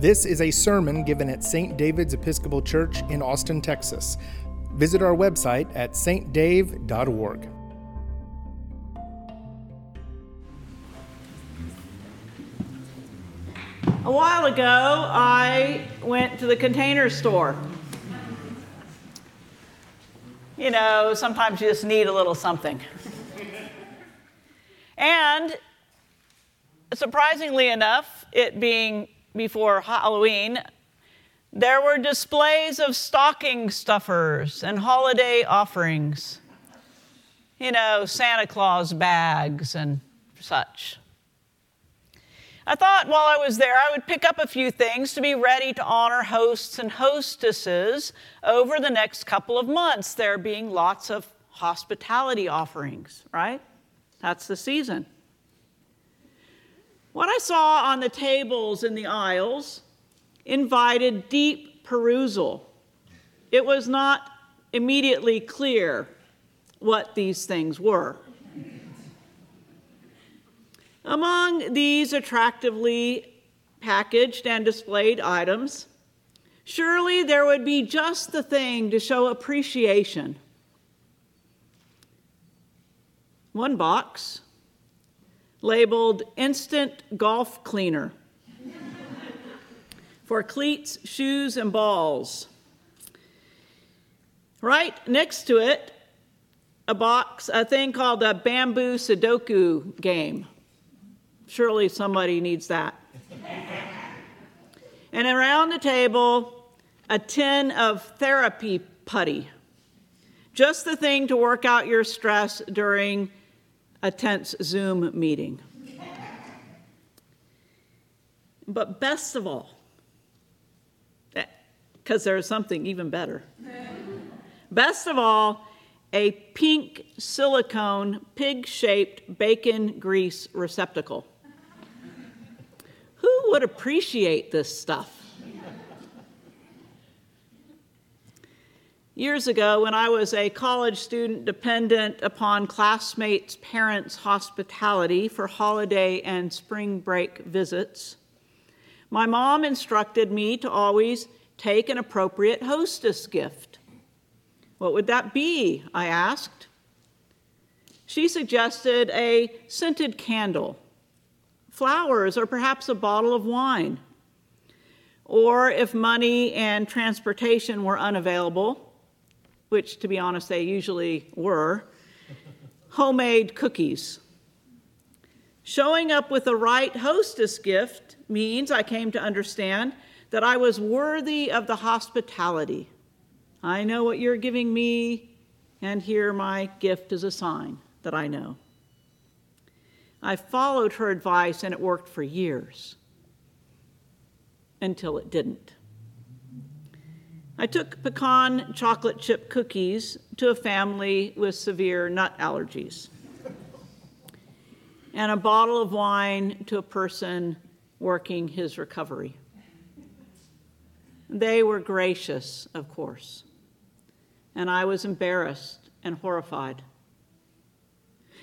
This is a sermon given at St. David's Episcopal Church in Austin, Texas. Visit our website at stdave.org. A while ago, I went to the container store. You know, sometimes you just need a little something. and surprisingly enough, it being before Halloween, there were displays of stocking stuffers and holiday offerings. You know, Santa Claus bags and such. I thought while I was there, I would pick up a few things to be ready to honor hosts and hostesses over the next couple of months, there being lots of hospitality offerings, right? That's the season. What I saw on the tables in the aisles invited deep perusal. It was not immediately clear what these things were. Among these attractively packaged and displayed items, surely there would be just the thing to show appreciation. One box labeled Instant Golf Cleaner for cleats, shoes, and balls. Right next to it, a box, a thing called a bamboo Sudoku game. Surely somebody needs that. and around the table, a tin of therapy putty. Just the thing to work out your stress during a tense Zoom meeting. But best of all, because there's something even better. best of all, a pink silicone pig shaped bacon grease receptacle. Who would appreciate this stuff? Years ago, when I was a college student dependent upon classmates' parents' hospitality for holiday and spring break visits, my mom instructed me to always take an appropriate hostess gift. What would that be? I asked. She suggested a scented candle, flowers, or perhaps a bottle of wine. Or if money and transportation were unavailable, which, to be honest, they usually were, homemade cookies. Showing up with the right hostess gift means, I came to understand, that I was worthy of the hospitality. I know what you're giving me, and here my gift is a sign that I know. I followed her advice, and it worked for years until it didn't. I took pecan chocolate chip cookies to a family with severe nut allergies, and a bottle of wine to a person working his recovery. They were gracious, of course, and I was embarrassed and horrified.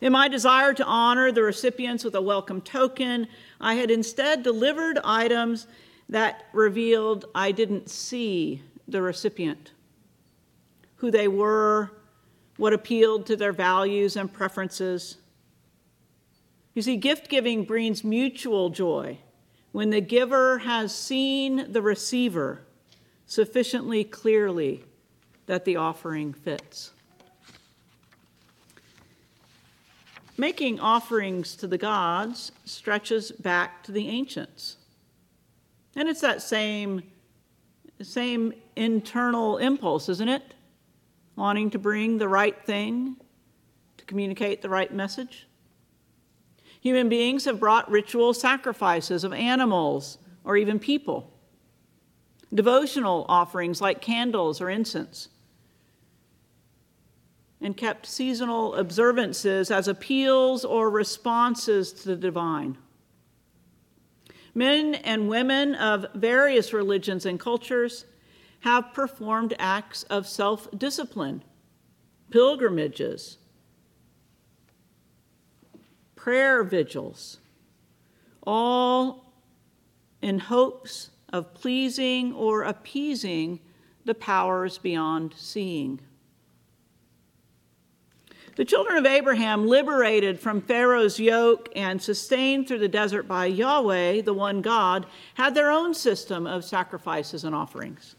In my desire to honor the recipients with a welcome token, I had instead delivered items that revealed I didn't see the recipient, who they were, what appealed to their values and preferences. You see, gift giving brings mutual joy when the giver has seen the receiver sufficiently clearly that the offering fits. Making offerings to the gods stretches back to the ancients. And it's that same same internal impulse, isn't it? Wanting to bring the right thing, to communicate the right message. Human beings have brought ritual sacrifices of animals or even people, devotional offerings like candles or incense, and kept seasonal observances as appeals or responses to the divine. Men and women of various religions and cultures have performed acts of self discipline, pilgrimages, prayer vigils, all in hopes of pleasing or appeasing the powers beyond seeing. The children of Abraham, liberated from Pharaoh's yoke and sustained through the desert by Yahweh, the one God, had their own system of sacrifices and offerings.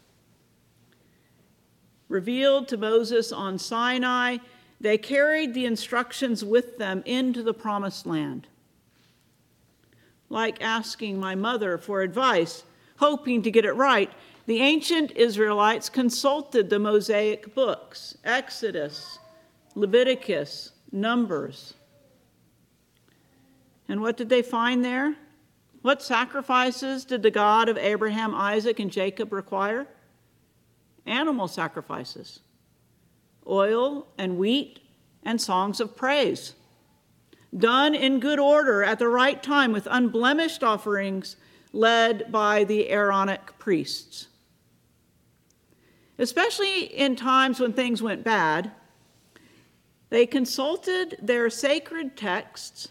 Revealed to Moses on Sinai, they carried the instructions with them into the promised land. Like asking my mother for advice, hoping to get it right, the ancient Israelites consulted the Mosaic books, Exodus, Leviticus, Numbers. And what did they find there? What sacrifices did the God of Abraham, Isaac, and Jacob require? Animal sacrifices, oil and wheat, and songs of praise. Done in good order at the right time with unblemished offerings led by the Aaronic priests. Especially in times when things went bad, they consulted their sacred texts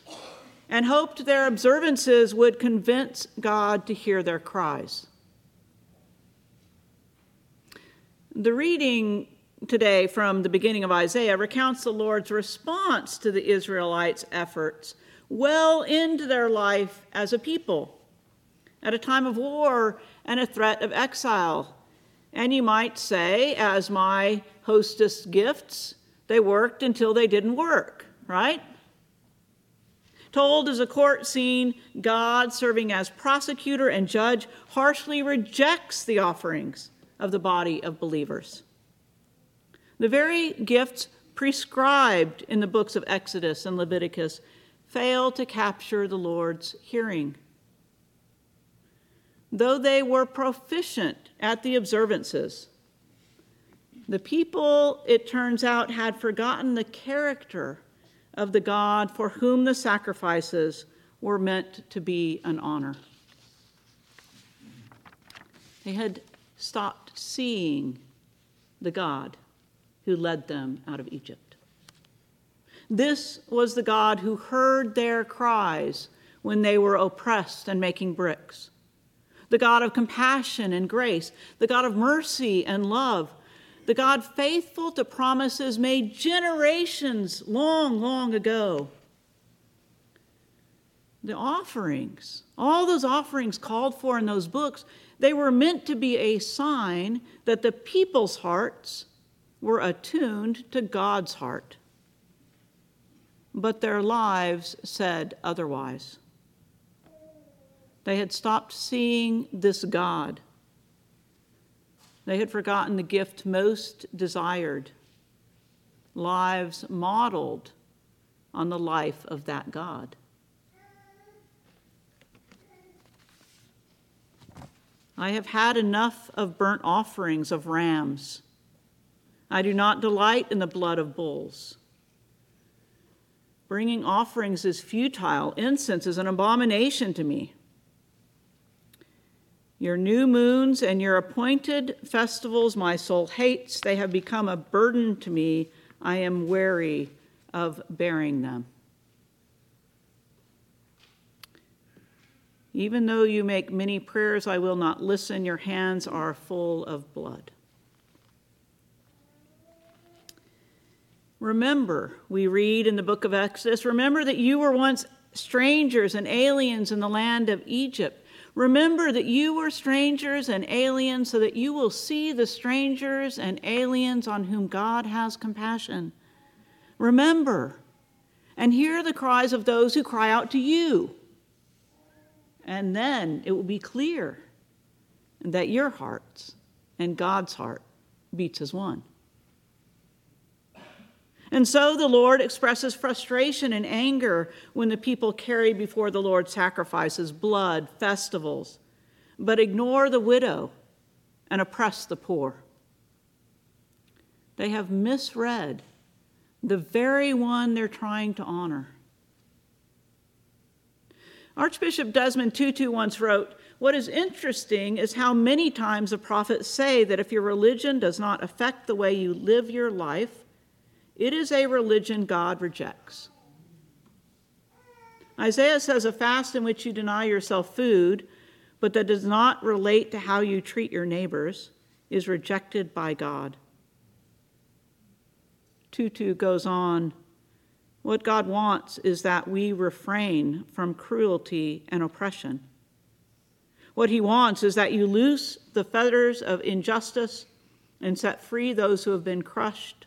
and hoped their observances would convince God to hear their cries. The reading today from the beginning of Isaiah recounts the Lord's response to the Israelites' efforts well into their life as a people, at a time of war and a threat of exile. And you might say, as my hostess gifts, they worked until they didn't work, right? Told as a court scene, God, serving as prosecutor and judge, harshly rejects the offerings of the body of believers. The very gifts prescribed in the books of Exodus and Leviticus fail to capture the Lord's hearing. Though they were proficient at the observances, the people, it turns out, had forgotten the character of the God for whom the sacrifices were meant to be an honor. They had stopped seeing the God who led them out of Egypt. This was the God who heard their cries when they were oppressed and making bricks. The God of compassion and grace, the God of mercy and love, the God faithful to promises made generations long, long ago. The offerings, all those offerings called for in those books, they were meant to be a sign that the people's hearts were attuned to God's heart. But their lives said otherwise. They had stopped seeing this God they had forgotten the gift most desired lives modeled on the life of that God. I have had enough of burnt offerings of rams. I do not delight in the blood of bulls. Bringing offerings is futile. Incense is an abomination to me. Your new moons and your appointed festivals my soul hates. They have become a burden to me. I am weary of bearing them. Even though you make many prayers, I will not listen. Your hands are full of blood. Remember, we read in the book of Exodus, remember that you were once strangers and aliens in the land of Egypt. Remember that you were strangers and aliens, so that you will see the strangers and aliens on whom God has compassion. Remember and hear the cries of those who cry out to you. And then it will be clear that your hearts and God's heart beats as one. And so the Lord expresses frustration and anger when the people carry before the Lord sacrifices, blood, festivals, but ignore the widow and oppress the poor. They have misread the very one they're trying to honor. Archbishop Desmond Tutu once wrote, What is interesting is how many times the prophets say that if your religion does not affect the way you live your life, it is a religion God rejects. Isaiah says a fast in which you deny yourself food but that does not relate to how you treat your neighbors is rejected by God. Tutu goes on What God wants is that we refrain from cruelty and oppression. What he wants is that you loose the fetters of injustice and set free those who have been crushed,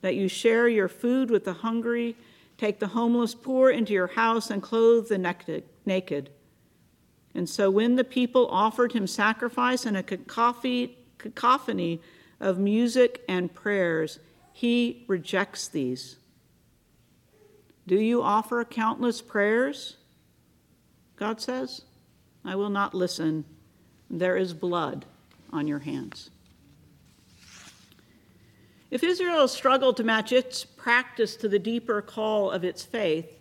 that you share your food with the hungry, take the homeless poor into your house, and clothe the naked. And so when the people offered him sacrifice and a cacophony of music and prayers, he rejects these. Do you offer countless prayers? God says, I will not listen. There is blood on your hands. If Israel struggled to match its practice to the deeper call of its faith,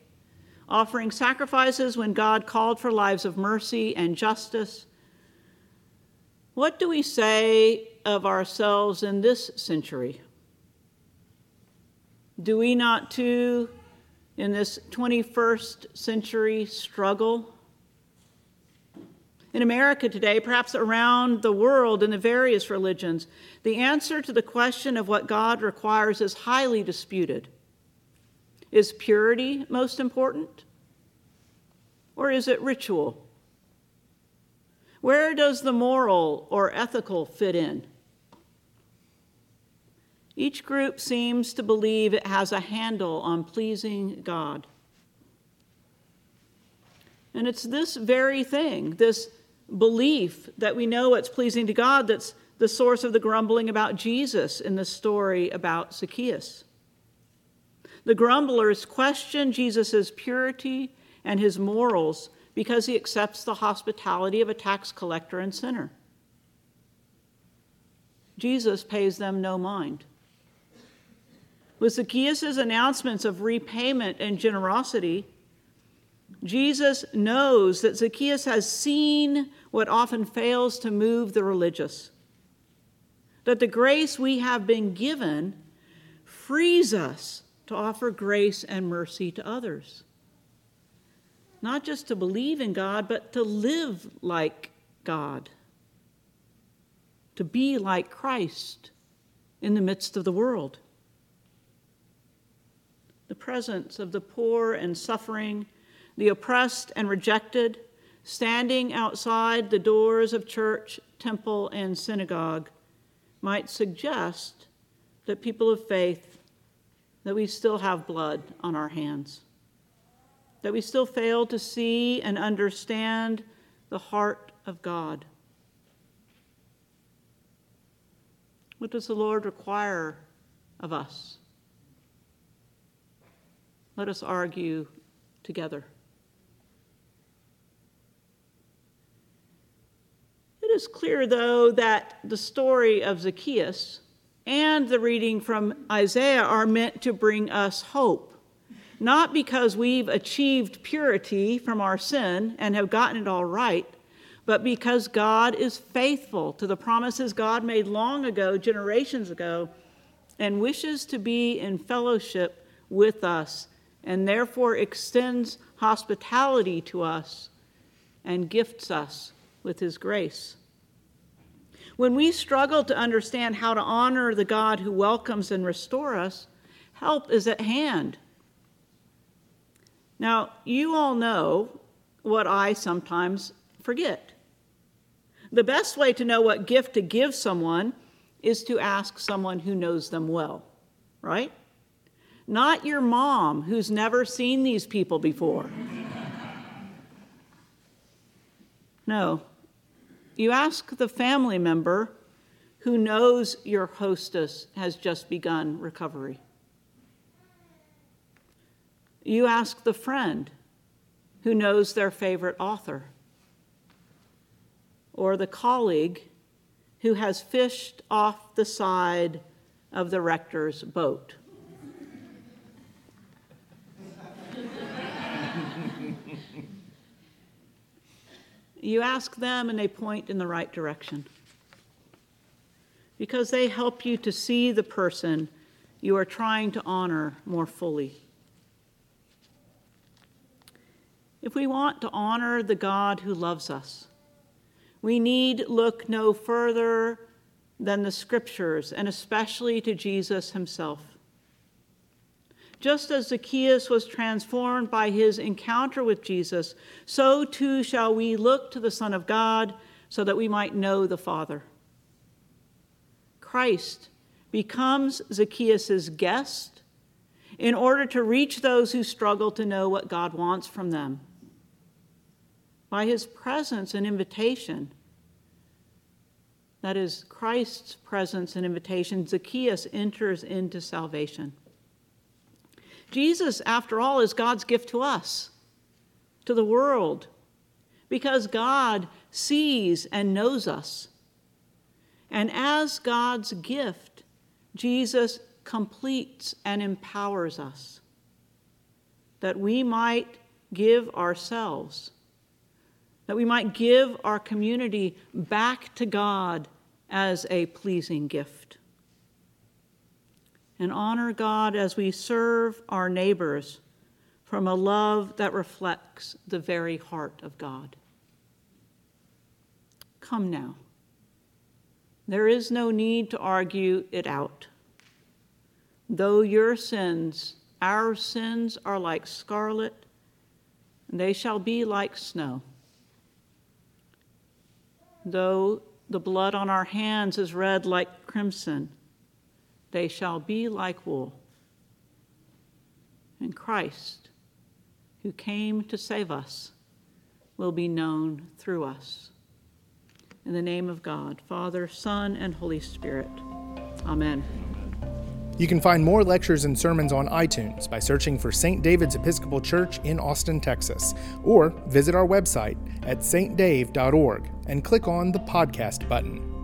offering sacrifices when God called for lives of mercy and justice. What do we say of ourselves in this century? Do we not too, in this 21st century, struggle? In America today, perhaps around the world in the various religions, the answer to the question of what God requires is highly disputed. Is purity most important? Or is it ritual? Where does the moral or ethical fit in? Each group seems to believe it has a handle on pleasing God. And it's this very thing, this belief that we know what's pleasing to God, that's the source of the grumbling about Jesus in the story about Zacchaeus. The grumblers question Jesus' purity and his morals because he accepts the hospitality of a tax collector and sinner. Jesus pays them no mind. With Zacchaeus' announcements of repayment and generosity, Jesus knows that Zacchaeus has seen what often fails to move the religious. That the grace we have been given frees us to offer grace and mercy to others. Not just to believe in God, but to live like God, to be like Christ in the midst of the world. The presence of the poor and suffering, the oppressed and rejected, standing outside the doors of church, temple, and synagogue might suggest that people of faith that we still have blood on our hands, that we still fail to see and understand the heart of God. What does the Lord require of us? Let us argue together. Is clear, though, that the story of Zacchaeus and the reading from Isaiah are meant to bring us hope. Not because we've achieved purity from our sin and have gotten it all right, but because God is faithful to the promises God made long ago, generations ago, and wishes to be in fellowship with us, and therefore extends hospitality to us and gifts us with his grace. When we struggle to understand how to honor the God who welcomes and restores us, help is at hand. Now, you all know what I sometimes forget. The best way to know what gift to give someone is to ask someone who knows them well, right? Not your mom who's never seen these people before. No, you ask the family member who knows your hostess has just begun recovery. You ask the friend who knows their favorite author, or the colleague who has fished off the side of the rector's boat. You ask them and they point in the right direction because they help you to see the person you are trying to honor more fully. If we want to honor the God who loves us, we need look no further than the scriptures, and especially to Jesus himself. Just as Zacchaeus was transformed by his encounter with Jesus, so too shall we look to the Son of God so that we might know the Father. Christ becomes Zacchaeus' guest in order to reach those who struggle to know what God wants from them. By his presence and invitation, that is Christ's presence and invitation, Zacchaeus enters into salvation. Jesus, after all, is God's gift to us, to the world, because God sees and knows us. And as God's gift, Jesus completes and empowers us that we might give ourselves, that we might give our community back to God as a pleasing gift. And honor God as we serve our neighbors from a love that reflects the very heart of God. Come now. There is no need to argue it out. Though your sins, our sins, are like scarlet, they shall be like snow. Though the blood on our hands is red like crimson, they shall be like wool. And Christ, who came to save us, will be known through us. In the name of God, Father, Son, and Holy Spirit. Amen. You can find more lectures and sermons on iTunes by searching for St. David's Episcopal Church in Austin, Texas, or visit our website at stdave.org and click on the podcast button.